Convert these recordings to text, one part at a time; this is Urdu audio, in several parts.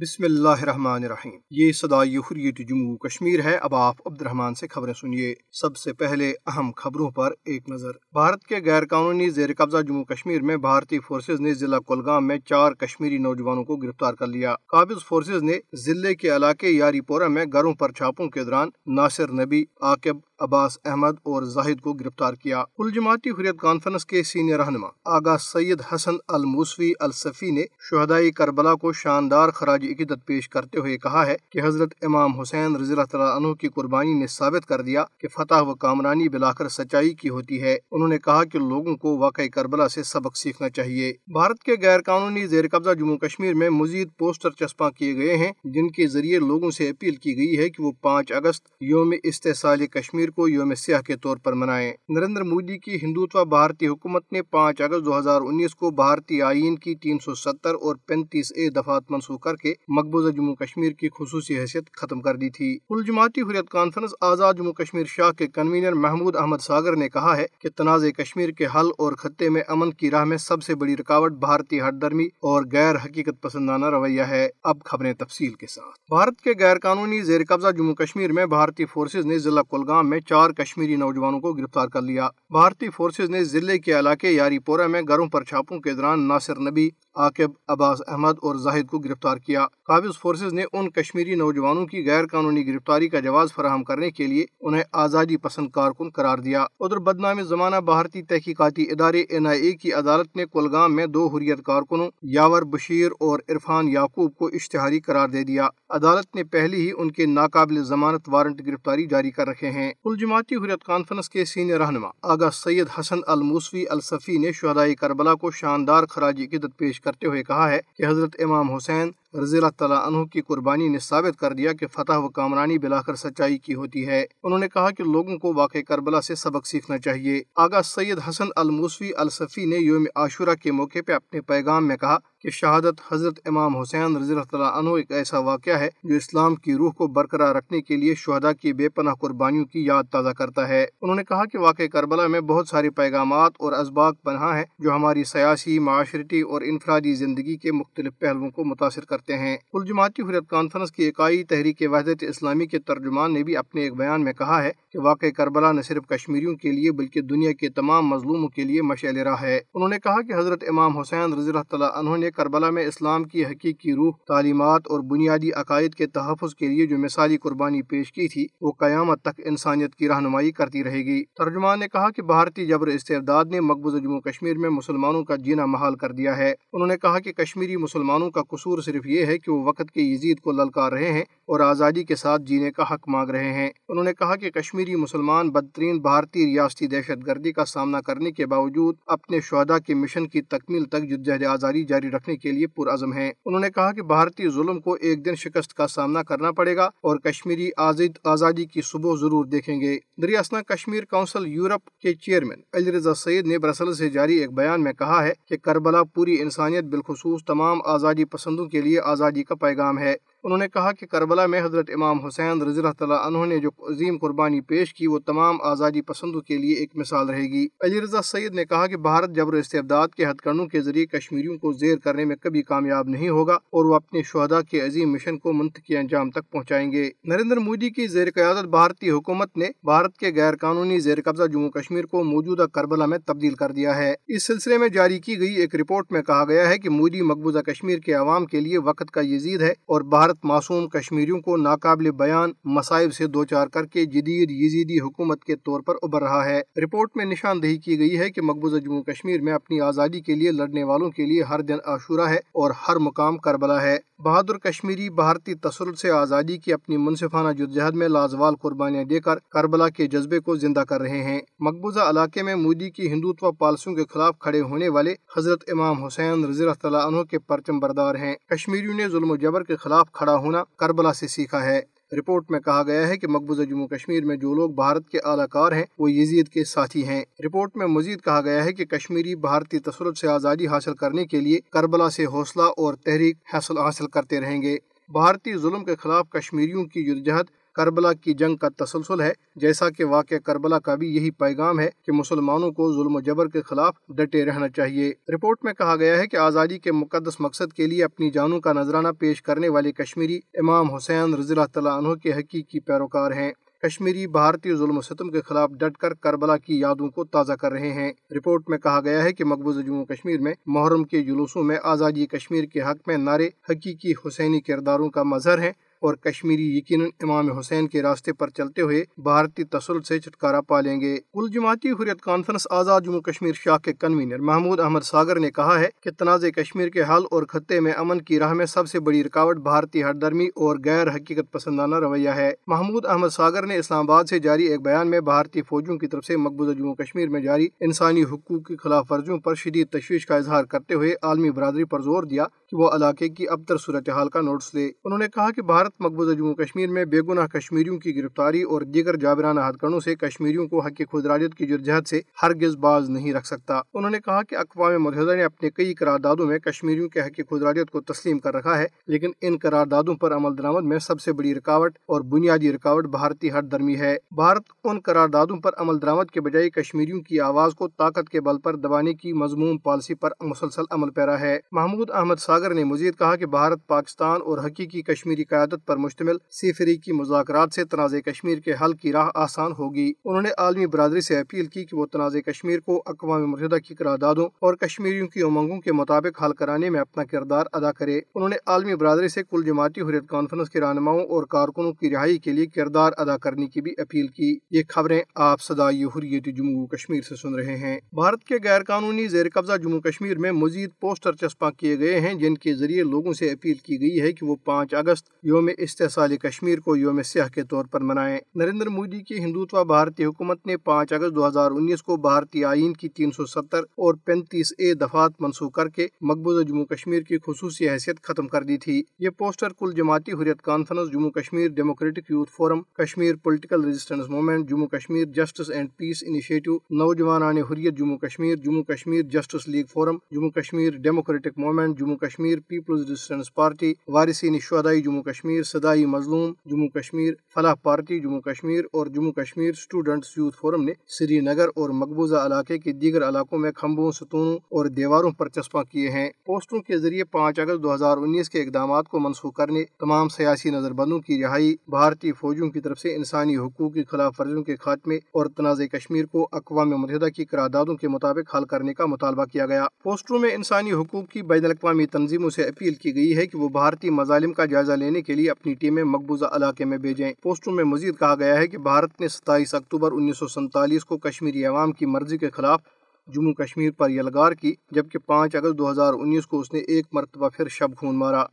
بسم اللہ الرحمن الرحیم۔ یہ صدائی حریت جموں کشمیر ہے۔ اب آپ عبد الرحمن سے خبریں سنیے۔ سب سے پہلے اہم خبروں پر ایک نظر۔ بھارت کے غیر قانونی زیر قبضہ جموں کشمیر میں بھارتی فورسز نے ضلع کولگام میں چار کشمیری نوجوانوں کو گرفتار کر لیا۔ قابض فورسز نے ضلع کے علاقے یاری پورہ میں گھروں پر چھاپوں کے دوران ناصر نبی، عاقب عباس احمد اور زاہد کو گرفتار کیا۔ کل جماعتی حریت کانفرنس کے سینئر رہنما آغا سید حسن الموسوی الصفی نے شہدائی کربلا کو شاندار خراج عقیدت پیش کرتے ہوئے کہا ہے کہ حضرت امام حسین رضی اللہ تعالیٰ عنہ کی قربانی نے ثابت کر دیا کہ فتح و کامرانی بلاکر سچائی کی ہوتی ہے۔ انہوں نے کہا کہ لوگوں کو واقعی کربلا سے سبق سیکھنا چاہیے۔ بھارت کے غیر قانونی زیر قبضہ جموں کشمیر میں مزید پوسٹر چسپاں کیے گئے ہیں جن کے ذریعے لوگوں سے اپیل کی گئی ہے کہ وہ پانچ اگست یوم استحصال کشمیر کو یوم سیاہ کے طور پر منائیں۔ نریندر مودی کی ہندوتوا بھارتی حکومت نے پانچ اگست دو ہزار انیس کو بھارتی آئین کی تین سو ستر اور پینتیس اے دفعات منسوخ کر کے مقبوضہ جموں کشمیر کی خصوصی حیثیت ختم کر دی تھی۔ کل جماعتی حریت کانفرنس آزاد جموں کشمیر شاہ کے کنوینر محمود احمد ساگر نے کہا ہے کہ تنازع کشمیر کے حل اور خطے میں امن کی راہ میں سب سے بڑی رکاوٹ بھارتی ہٹ درمی اور غیر حقیقت پسندانہ رویہ ہے۔ اب خبریں تفصیل کے ساتھ۔ بھارت کے غیر قانونی زیر قبضہ جموں کشمیر میں بھارتی فورسز نے ضلع کولگام میں چار کشمیری نوجوانوں کو گرفتار کر لیا۔ بھارتی فورسز نے ضلع کے علاقے یاری پورہ میں گھروں پر چھاپوں کے دوران ناصر نبی، عاقب، عباس احمد اور زاہد کو گرفتار کیا۔ قابض فورسز نے ان کشمیری نوجوانوں کی غیر قانونی گرفتاری کا جواز فراہم کرنے کے لیے انہیں آزادی پسند کارکن قرار دیا۔ ادھر بدنام زمانہ بھارتی تحقیقاتی ادارے این آئی اے کی عدالت نے کولگام میں دو حریت کارکنوں یاور بشیر اور عرفان یعقوب کو اشتہاری قرار دے دیا۔ عدالت نے پہلی ہی ان کے ناقابل ضمانت وارنٹ گرفتاری جاری کر رکھے ہیں۔ الجماعتی حریت کانفرنس کے سینئر رہنما آغا سید حسن الموسوی الصفی نے شہدائی کربلا کو شاندار خراج عقیدت پیش کرتے ہوئے کہا ہے کہ حضرت امام حسین رضی اللہ تعالیٰ عنہ کی قربانی نے ثابت کر دیا کہ فتح و کامرانی بلا کر سچائی کی ہوتی ہے۔ انہوں نے کہا کہ لوگوں کو واقع کربلا سے سبق سیکھنا چاہیے۔ آگا سید حسن الموسوی الصفی نے یوم عاشورہ کے موقع پہ اپنے پیغام میں کہا کہ شہادت حضرت امام حسین رضی اللہ تعالیٰ عنہ ایک ایسا واقعہ ہے جو اسلام کی روح کو برقرار رکھنے کے لیے شہدا کی بے پناہ قربانیوں کی یاد تازہ کرتا ہے۔ انہوں نے کہا کہ واقع کربلا میں بہت سارے پیغامات اور اسباق پناہ ہیں جو ہماری سیاسی، معاشرتی اور انفرادی زندگی کے مختلف پہلوؤں کو متاثر کر کرتے ہیں۔ کل جماعتی حریت کانفرنس کی اکائی تحریک وحدت اسلامی کے ترجمان نے بھی اپنے ایک بیان میں کہا ہے کہ واقع کربلا نہ صرف کشمیریوں کے لیے بلکہ دنیا کے تمام مظلوموں کے لیے مشعل راہ ہے۔ انہوں نے کہا کہ حضرت امام حسین رضی اللہ تعالیٰ عنہ نے کربلا میں اسلام کی حقیقی روح، تعلیمات اور بنیادی عقائد کے تحفظ کے لیے جو مثالی قربانی پیش کی تھی، وہ قیامت تک انسانیت کی رہنمائی کرتی رہے گی۔ ترجمان نے کہا کہ بھارتی جبر استعداد نے مقبوضہ جموں کشمیر میں مسلمانوں کا جینا محال کر دیا ہے۔ انہوں نے کہا کہ کشمیری مسلمانوں کا قصور صرف یہ ہے کہ وہ وقت کے یزید کو للکار رہے ہیں اور آزادی کے ساتھ جینے کا حق مانگ رہے ہیں۔ انہوں نے کہا کہ کشمیری مسلمان بدترین بھارتی ریاستی دہشت گردی کا سامنا کرنے کے باوجود اپنے شہدا کے مشن کی تکمیل تک جدجہد آزادی جاری رکھنے کے لیے پرعزم ہیں۔ انہوں نے کہا کہ بھارتی ظلم کو ایک دن شکست کا سامنا کرنا پڑے گا اور کشمیری آزاد آزادی کی صبح ضرور دیکھیں گے۔ دریاسنا کشمیر کونسل یورپ کے چیئرمین علی رضا سعید نے برسل سے جاری ایک بیان میں کہا ہے کہ کربلا پوری انسانیت بالخصوص تمام آزادی پسندوں کے لیے آزادی کا پیغام ہے۔ انہوں نے کہا کہ کربلا میں حضرت امام حسین رضی اللہ تعالیٰ عنہ نے جو عظیم قربانی پیش کی وہ تمام آزادی پسندوں کے لیے ایک مثال رہے گی۔ علی رضا سعید نے کہا کہ بھارت جبر استعداد کے ہتھ کرنوں کے ذریعے کشمیریوں کو زیر کرنے میں کبھی کامیاب نہیں ہوگا اور وہ اپنے شہدا کے عظیم مشن کو منطقی انجام تک پہنچائیں گے۔ نریندر مودی کی زیر قیادت بھارتی حکومت نے بھارت کے غیر قانونی زیر قبضہ جموں کشمیر کو موجودہ کربلا میں تبدیل کر دیا ہے۔ اس سلسلے میں جاری کی گئی ایک رپورٹ میں کہا گیا ہے کہ مودی مقبوضہ کشمیر کے عوام کے لیے وقت کا یزید ہے اور بھارت معصوم کشمیریوں کو ناقابل بیان مصائب سے دوچار کر کے جدید یزیدی حکومت کے طور پر ابھر رہا ہے۔ رپورٹ میں نشاندہی کی گئی ہے کہ مقبوضہ جموں کشمیر میں اپنی آزادی کے لیے لڑنے والوں کے لیے ہر دن عاشورہ ہے اور ہر مقام کربلا ہے۔ بہادر کشمیری بھارتی تسلط سے آزادی کی اپنی منصفانہ جدجہد میں لازوال قربانیاں دے کر کربلا کے جذبے کو زندہ کر رہے ہیں۔ مقبوضہ علاقے میں مودی کی ہندوتوا پالسیوں کے خلاف کھڑے ہونے والے حضرت امام حسین رضی اللہ تعالیٰ عنہ کے پرچم بردار ہیں۔ کشمیریوں نے ظلم و جبر کے خلاف کھڑا ہونا کربلا سے سیکھا ہے۔ رپورٹ میں کہا گیا ہے کہ مقبوضہ جموں کشمیر میں جو لوگ بھارت کے اعلی کار ہیں، وہ یزید کے ساتھی ہیں۔ رپورٹ میں مزید کہا گیا ہے کہ کشمیری بھارتی تسلط سے آزادی حاصل کرنے کے لیے کربلا سے حوصلہ اور تحریک حاصل حاصل کرتے رہیں گے۔ بھارتی ظلم کے خلاف کشمیریوں کی جدوجہد کربلا کی جنگ کا تسلسل ہے، جیسا کہ واقع کربلا کا بھی یہی پیغام ہے کہ مسلمانوں کو ظلم و جبر کے خلاف ڈٹے رہنا چاہیے۔ رپورٹ میں کہا گیا ہے کہ آزادی کے مقدس مقصد کے لیے اپنی جانوں کا نذرانہ پیش کرنے والے کشمیری امام حسین رضی اللہ تعالیٰ عنہ کے حقیقی پیروکار ہیں۔ کشمیری بھارتی ظلم و ستم کے خلاف ڈٹ کر کربلا کی یادوں کو تازہ کر رہے ہیں۔ رپورٹ میں کہا گیا ہے کہ مقبوضہ جموں کشمیر میں محرم کے جلوسوں میں آزادی کشمیر کے حق میں نعرے حقیقی حسینی کرداروں کا مظہر ہیں۔ اور کشمیری یقیناً امام حسین کے راستے پر چلتے ہوئے بھارتی تسلط سے چھٹکارا پا لیں گے۔ کل جماعتی حریت کانفرنس آزاد جموں کشمیر شاہ کے کنوینر محمود احمد ساگر نے کہا ہے کہ تنازع کشمیر کے حل اور خطے میں امن کی راہ میں سب سے بڑی رکاوٹ بھارتی ہر درمی اور غیر حقیقت پسندانہ رویہ ہے۔ محمود احمد ساگر نے اسلام آباد سے جاری ایک بیان میں بھارتی فوجوں کی طرف سے مقبوضہ جموں کشمیر میں جاری انسانی حقوق کی خلاف ورزیوں پر شدید تشویش کا اظہار کرتے ہوئے عالمی برادری پر زور دیا کہ وہ علاقے کی ابتر صورتحال کا نوٹس لے۔ انہوں نے کہا کہ بھارت مقبوضہ جموں کشمیر میں بے گناہ کشمیریوں کی گرفتاری اور دیگر جابرانہ ہتھ سے کشمیریوں کو حق خود راجت کی جرجہت سے ہرگز باز نہیں رکھ سکتا۔ انہوں نے کہا کہ اقوام متحدہ نے اپنے کئی قراردادوں میں کشمیریوں کے حق خود راجت کو تسلیم کر رکھا ہے، لیکن ان قراردادوں پر عمل درآمد میں سب سے بڑی رکاوٹ اور بنیادی رکاوٹ بھارتی ہر درمی ہے۔ بھارت ان قراردادوں پر عمل درآمد کے بجائے کشمیریوں کی آواز کو طاقت کے بل پر دبانے کی مضمون پالیسی پر مسلسل عمل پیرا ہے۔ محمود احمد ساگر نے مزید کہا کہ بھارت، پاکستان اور حقیقی کشمیری قیادت پر مشتمل سی فریقی مذاکرات سے تنازع کشمیر کے حل کی راہ آسان ہوگی۔ انہوں نے عالمی برادری سے اپیل کی کہ وہ تنازع کشمیر کو اقوام متحدہ کی قراردادوں اور کشمیریوں کی امنگوں کے مطابق حل کرانے میں اپنا کردار ادا کرے۔ انہوں نے عالمی برادری سے کل جماعتی حریت کانفرنس کے رہنماؤں اور کارکنوں کی رہائی کے لیے کردار ادا کرنے کی بھی اپیل کی۔ یہ خبریں آپ صدائی حریت جموں کشمیر سے سن رہے ہیں۔ بھارت کے غیر قانونی زیر قبضہ جموں کشمیر میں مزید پوسٹر چسپاں کیے گئے ہیں جن کے ذریعے لوگوں سے اپیل کی گئی ہے کہ وہ پانچ اگست یوم استحصال کشمیر کو یوم سیاہ کے طور پر منائیں۔ نریندر مودی کی ہندوتوا بھارتی حکومت نے پانچ اگست دو ہزار انیس کو بھارتی آئین کی تین سو ستر اور پینتیس اے دفعات منسوخ کر کے مقبوضہ جموں کشمیر کی خصوصی حیثیت ختم کر دی تھی۔ یہ پوسٹر کل جماعتی Hurriyat Conference Jammu Kashmir Democratic Youth Forum Kashmir Political Resistance Movement Jammu Kashmir Justice and Peace Initiative نوجوانان Hurriyat Jammu Kashmir Jammu Kashmir Justice League Forum Jammu Kashmir Democratic Movement Jammu Kashmir People's Resistance Party وارثین شہدائی جموں کشمیر صدائی مظلوم، جموں کشمیر، فلاح پارٹی جموں کشمیر اور Jammu Kashmir Students Youth Forum نے سری نگر اور مقبوضہ علاقے کے دیگر علاقوں میں کھمبوں، ستونوں اور دیواروں پر چسپاں کیے ہیں۔ پوسٹروں کے ذریعے پانچ اگست دو ہزار انیس کے اقدامات کو منسوخ کرنے، تمام سیاسی نظر بندوں کی رہائی، بھارتی فوجوں کی طرف سے انسانی حقوق کی خلاف ورزیوں کے خاتمے اور تنازع کشمیر کو اقوام متحدہ کی قراردادوں کے مطابق حل کرنے کا مطالبہ کیا گیا۔ پوسٹروں میں انسانی حقوق کی بین الاقوامی تنظیموں سے اپیل کی گئی ہے کہ وہ بھارتی مظالم کا جائزہ لینے کے لیے اپنی ٹیمیں مقبوضہ علاقے میں بھیجیں۔ پوسٹوں میں مزید کہا گیا ہے کہ بھارت نے ستائیس اکتوبر انیس سو سنتالیس کو کشمیری عوام کی مرضی کے خلاف جموں کشمیر پر یلغار کی، جبکہ پانچ اگست دو ہزار انیس کو اس نے ایک مرتبہ پھر شب خون مارا۔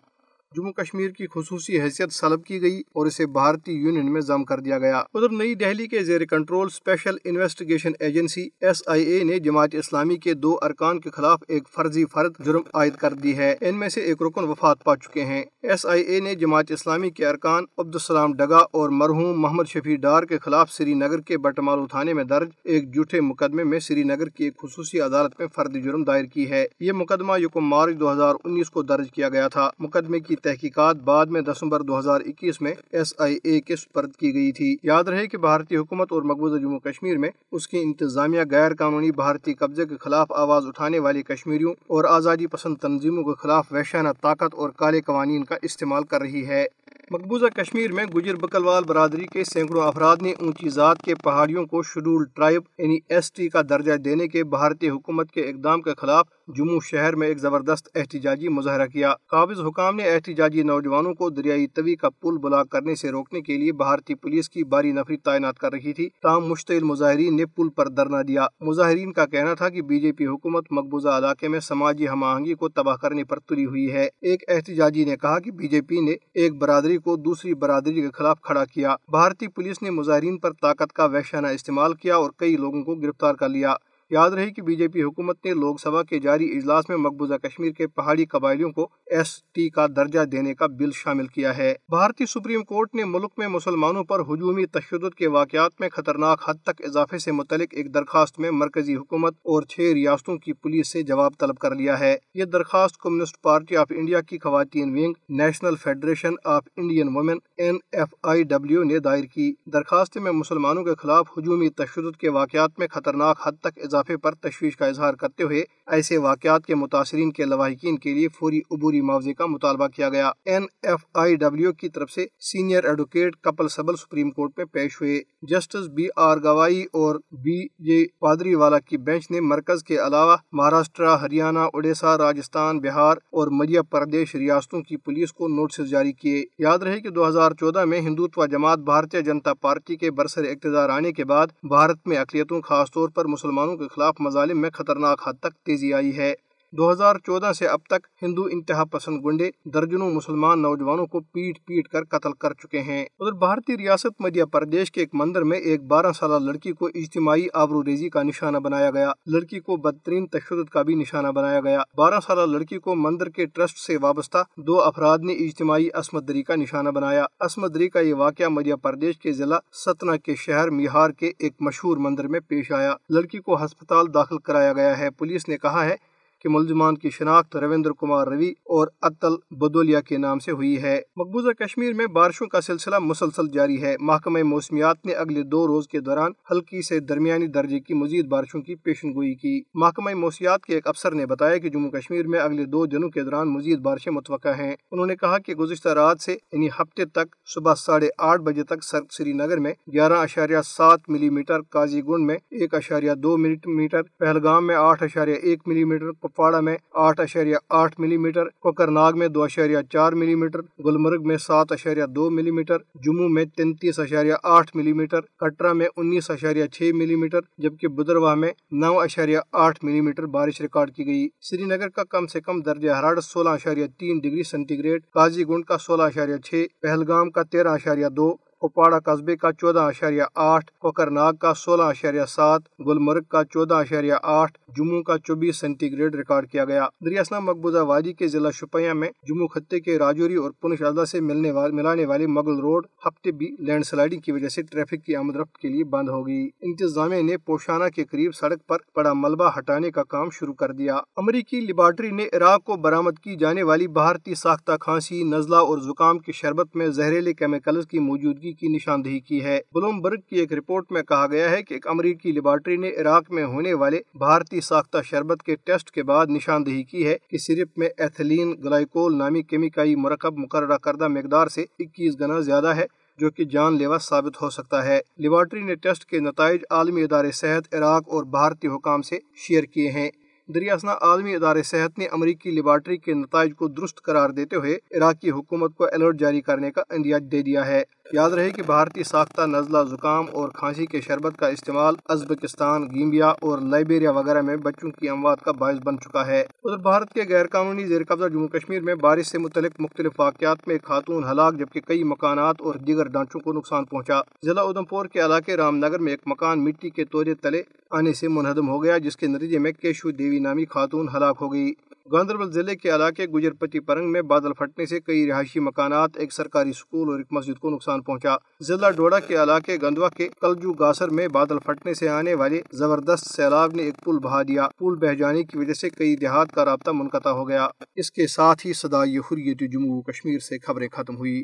جموں کشمیر کی خصوصی حیثیت سلب کی گئی اور اسے بھارتی یونین میں ضم کر دیا گیا۔ ادھر نئی دہلی کے زیر control Special Investigation Agency S I A نے جماعت اسلامی کے دو ارکان کے خلاف ایک فرضی فرد جرم عائد کر دی ہے۔ ان میں سے ایک رکن وفات پا چکے ہیں۔ ایس آئی اے نے جماعت اسلامی کے ارکان عبدالسلام ڈگا اور مرحوم محمد شفیع ڈار کے خلاف سری نگر کے بٹمالو تھانے میں درج ایک جھوٹے مقدمے میں سری نگر کی ایک خصوصی عدالت میں فرد جرم دائر کی ہے۔ یہ مقدمہ یکم مارچ دو ہزار انیس کو درج کیا گیا تھا۔ مقدمے کی تحقیقات بعد میں دسمبر دو ہزار اکیس میں ایس آئی اے کے سپرد کی گئی تھی۔ یاد رہے کہ بھارتی حکومت اور مقبوضہ جموں کشمیر میں اس کی انتظامیہ غیر قانونی بھارتی قبضے کے خلاف آواز اٹھانے والی کشمیریوں اور آزادی پسند تنظیموں کے خلاف وحشانہ طاقت اور کالے قوانین کا استعمال کر رہی ہے۔ مقبوضہ کشمیر میں گجر بکلوال برادری کے سینکڑوں افراد نے اونچی ذات کے پہاڑیوں کو شیڈول ٹرائب یعنی ایس ٹی کا درجہ دینے کے بھارتی حکومت کے اقدام کے خلاف جموں شہر میں ایک زبردست احتجاجی مظاہرہ کیا۔ قابض حکام نے احتجاجی نوجوانوں کو دریائی طوی کا پل بلاک کرنے سے روکنے کے لیے بھارتی پولیس کی باری نفری تعینات کر رہی تھی۔ تاہم، مشتعل مظاہرین نے پل پر دھرنا دیا۔ مظاہرین کا کہنا تھا کہ بی جے پی حکومت مقبوضہ علاقے میں سماجی ہم آہنگی کو تباہ کرنے پر تلی ہوئی ہے۔ ایک احتجاجی نے کہا کہ بی جے پی نے ایک برادری کو دوسری برادری کے خلاف کھڑا کیا۔ بھارتی پولیس نے مظاہرین پر طاقت کا وحشانہ استعمال کیا اور کئی لوگوں کو گرفتار کر لیا۔ یاد رہے کہ بی جے پی حکومت نے لوک سبھا کے جاری اجلاس میں مقبوضہ کشمیر کے پہاڑی قبائلیوں کو ایس ٹی کا درجہ دینے کا بل شامل کیا ہے۔ بھارتی سپریم کورٹ نے ملک میں مسلمانوں پر ہجومی تشدد کے واقعات میں خطرناک حد تک اضافے سے متعلق ایک درخواست میں مرکزی حکومت اور چھ ریاستوں کی پولیس سے جواب طلب کر لیا ہے۔ یہ درخواست کمیونسٹ پارٹی آف انڈیا کی خواتین wing, National Federation of Indian Women, N F I W نے دائر کی۔ درخواست میں مسلمانوں کے خلاف ہجومی تشدد کے واقعات میں خطرناک حد تک اضافے اضافے پر تشویش کا اظہار کرتے ہوئے ایسے واقعات کے متاثرین کے لواحقین کے لیے فوری عبوری معاوضے کا مطالبہ کیا گیا۔ این ایف آئی ڈبلیو کی طرف سے senior advocate Kapil Sibal Supreme Court میں پیش ہوئے۔ جسٹس بی آر گوائی اور بی جے پادری والا کی بینچ نے مرکز کے علاوہ مہاراشٹرا، ہریانہ اڑیسہ راجستھان، بہار اور مدھیہ پردیش ریاستوں کی پولیس کو نوٹس جاری کیے۔ یاد رہے کہ دو ہزار چودہ میں ہندوتوا جماعت بھارتیہ جنتا پارٹی کے برسر اقتدار آنے کے بعد بھارت میں اقلیتوں خاص طور پر مسلمانوں کے خلاف مظالم میں خطرناک حد تک تیزی آئی ہے۔ دو ہزار چودہ سے اب تک ہندو انتہا پسند گنڈے درجنوں مسلمان نوجوانوں کو پیٹ پیٹ کر قتل کر چکے ہیں۔ ادھر بھارتی ریاست مدھیہ پردیش کے ایک مندر میں ایک بارہ سالہ لڑکی کو اجتماعی آبرو ریزی کا نشانہ بنایا گیا۔ لڑکی کو بدترین تشدد کا بھی نشانہ بنایا گیا۔ بارہ سالہ لڑکی کو مندر کے ٹرسٹ سے وابستہ دو افراد نے اجتماعی عصمت دری کا نشانہ بنایا۔ عصمت دری کا یہ واقعہ مدھیہ پردیش کے ضلع ستنا کے شہر میہار کے ایک مشہور مندر میں پیش آیا۔ لڑکی کو ہسپتال داخل کرایا گیا ہے۔ پولیس نے کہا ہے کہ ملزمان کی شناخت رویندر کمار روی اور اتل بدولیا کے نام سے ہوئی ہے۔ مقبوضہ کشمیر میں بارشوں کا سلسلہ مسلسل جاری ہے۔ محکمہ موسمیات نے اگلے دو روز کے دوران ہلکی سے درمیانی درجے کی مزید بارشوں کی پیشن گوئی کی۔ محکمہ موسمیات کے ایک افسر نے بتایا کہ جموں کشمیر میں اگلے دو دنوں کے دوران مزید بارشیں متوقع ہیں۔ انہوں نے کہا کہ گزشتہ رات سے یعنی ہفتے تک صبح ساڑھے آٹھ بجے تک سری نگر میں گیارہ اشاریہ سات ملی میٹر کازی گنڈ میں ایک اشاریہ دو ملی میٹر، پہلگام میں آٹھ اشاریہ ایک ملی میٹر کپواڑہ میں آٹھ اشاریہ آٹھ ملی میٹر، کوکر ناگ میں دو اشاریہ چار ملی میٹر، گلمرگ میں سات اشاریہ دو ملی میٹر، جموں میں تینتیس اشاریہ آٹھ ملی میٹر، کٹرا میں انیس اشاریہ چھ ملی میٹر، جبکہ بدرواہ میں نو اشاریہ آٹھ ملی میٹر بارش ریکارڈ کی گئی۔ سری نگر کا کم سے کم درجہ حرارت سولہ اشاریہ تین degree centigrade, Qazigund کا سولہ اشاریہ چھ، پہلگام کا تیرہ اشاریہ دو کپواڑہ قصبے کا چودہ اشاریہ آٹھ کوکر ناگ کا سولہ اشاریہ سات، گلمرگ کا چودہ اشاریہ آٹھ، جموں کا چوبیس سینٹی گریڈ ریکارڈ کیا گیا۔ دریاسنا مقبوضہ وادی کے ضلع شپیاں میں جموں خطے کے راجوری اور پنچ اضلاع سے ملنے ملانے والی مغل روڈ ہفتے بھی لینڈ سلائڈنگ کی وجہ سے ٹریفک کی آمد رفت کے لیے بند ہو گئی انتظامیہ نے پوشانہ کے قریب سڑک پر پڑا ملبہ ہٹانے کا کام شروع کر دیا۔ امریکی لیبارٹری نے عراق کو برامد کی جانے والی بھارتی ساختہ کھانسی، نزلہ اور زکام کی شربت میں زہریلے کیمیکلز کی موجودگی کی نشاندہی کی ہے۔ بلوم برگ کی ایک رپورٹ میں کہا گیا ہے کہ ایک امریکی لیبارٹری نے عراق میں ہونے والے بھارتی ساختہ شربت کے ٹیسٹ کے بعد نشاندہی کی ہے۔ کہ صرف میں ایتھلین گلائکول نامی کیمیکائی مرکب مقررہ کردہ مقدار سے اکیس گنا زیادہ ہے، جو کہ جان لیوا ثابت ہو سکتا ہے۔ لیبارٹری نے ٹیسٹ کے نتائج عالمی ادارے صحت، عراق اور بھارتی حکام سے شیئر کیے ہیں۔ دریاسنا عالمی ادارے صحت نے امریکی لیبارٹری کے نتائج کو درست قرار دیتے ہوئے عراقی حکومت کو الرٹ جاری کرنے کا اندیا دے دیا ہے۔ یاد رہے کہ بھارتی ساختہ نزلہ زکام اور کھانسی کے شربت کا استعمال ازبکستان، گیمبیا اور لائبیریا وغیرہ میں بچوں کی اموات کا باعث بن چکا ہے۔ ادھر بھارت کے غیر قانونی زیر قبضہ جموں کشمیر میں بارش سے متعلق مختلف واقعات میں خاتون ہلاک جبکہ کئی مکانات اور دیگر ڈانچوں کو نقصان پہنچا۔ ضلع ادھم پور کے علاقے رام نگر میں ایک مکان مٹی کے تورے تلے آنے سے منہدم ہو گیا، جس کے نتیجے میں کیشو دیوی نامی خاتون ہلاک ہو گئی۔ گاندربل ضلع کے علاقے گجر پتی پرنگ میں بادل پھٹنے سے کئی رہائشی مکانات، ایک سرکاری اسکول اور ایک مسجد کو نقصان پہنچا۔ ضلع ڈوڑا کے علاقے گندوا کے کلجو گاسر میں بادل پھٹنے سے آنے والے زبردست سیلاب نے ایک پل بہا دیا۔ پل بہ جانے کی وجہ سے کئی دیہات کا رابطہ منقطع ہو گیا۔ اس کے ساتھ ہی صدائی حریت جموں کشمیر سے خبریں ختم ہوئی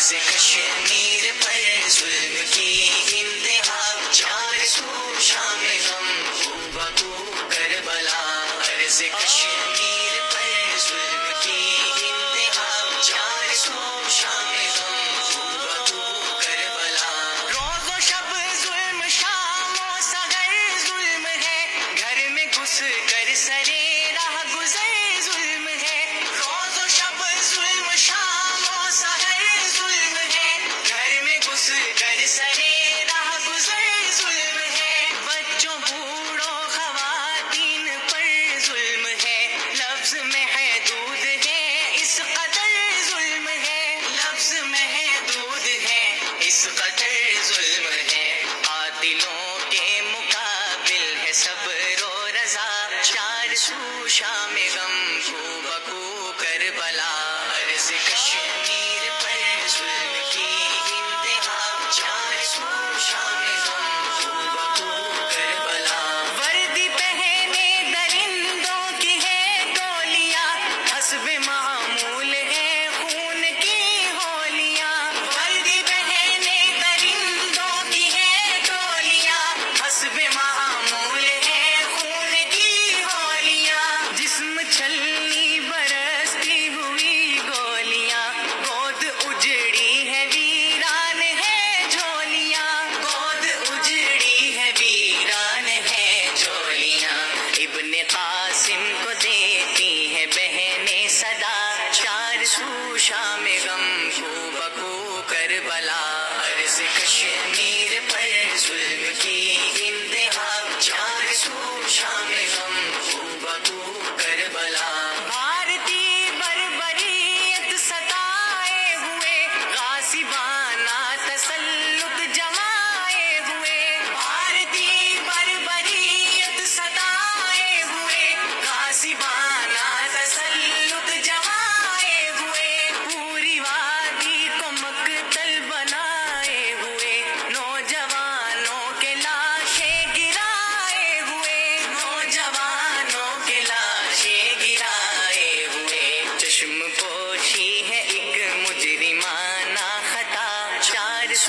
عرض کشمیر پر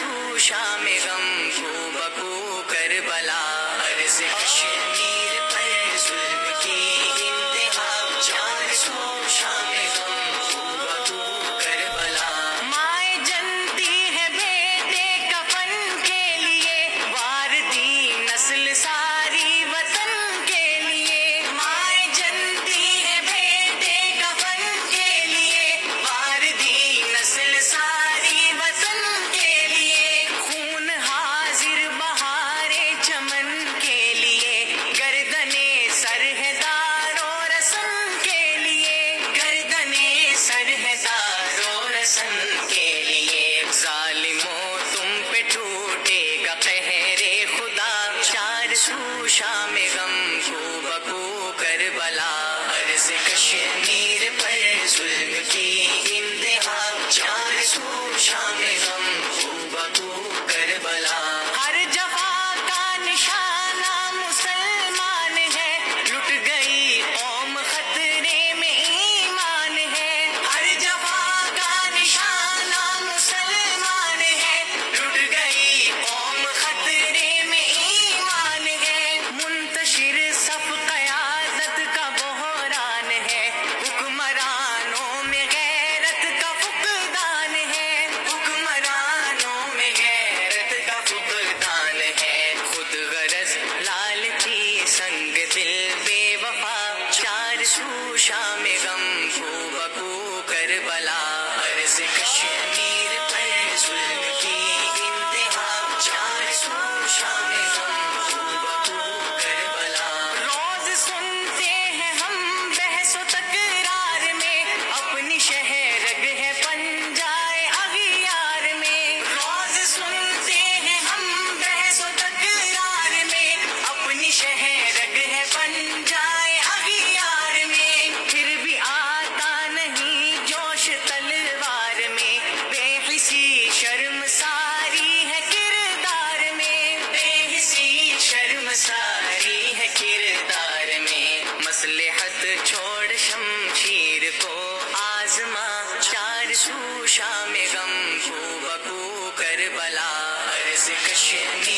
سو شام غم ابو کربلا عرض کشمی